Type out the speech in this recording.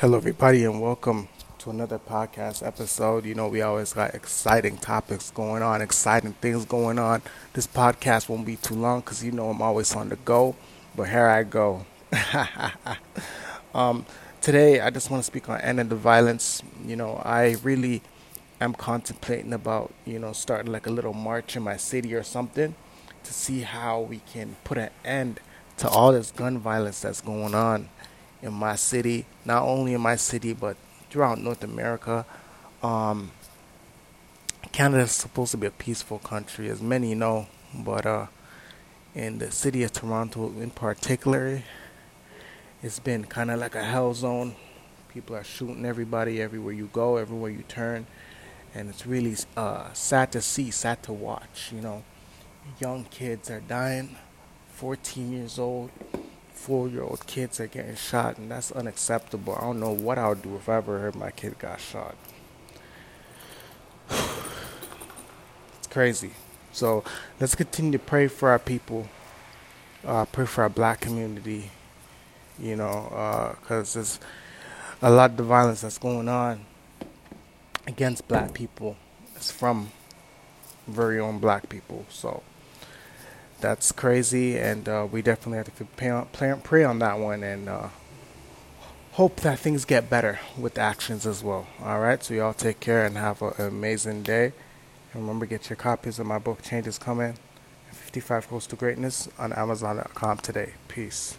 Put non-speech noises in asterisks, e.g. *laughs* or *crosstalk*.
Hello, everybody, and welcome to another podcast episode. You know, we always got exciting topics going on, exciting things going on. This podcast won't be too long because you know I'm always on the go, but here I go. *laughs* um, today, I just want to speak on ending the violence. You know, I really am contemplating about, you know, starting like a little march in my city or something to see how we can put an end to all this gun violence that's going on in my city, not only in my city but throughout North America. Um, Canada is supposed to be a peaceful country, as many know, but uh, in the city of Toronto, in particular, it's been kind of like a hell zone. People are shooting everybody everywhere you go, everywhere you turn, and it's really uh, sad to see, sad to watch. You know, young kids are dying, 14 years old, four year old kids are getting shot, and that's unacceptable. I don't know what I would do if I ever heard my kid got shot. *sighs* it's crazy. So let's continue to pray for our people, uh, pray for our black community, you know, because uh, there's a lot of the violence that's going on against black people. It's from very own black people. So that's crazy, and uh, we definitely have to pray on, pray on that one and uh, hope that things get better with actions as well. All right, so y'all take care and have an amazing day. And remember, get your copies of my book, Changes Coming 55 Codes to Greatness, on Amazon.com today. Peace.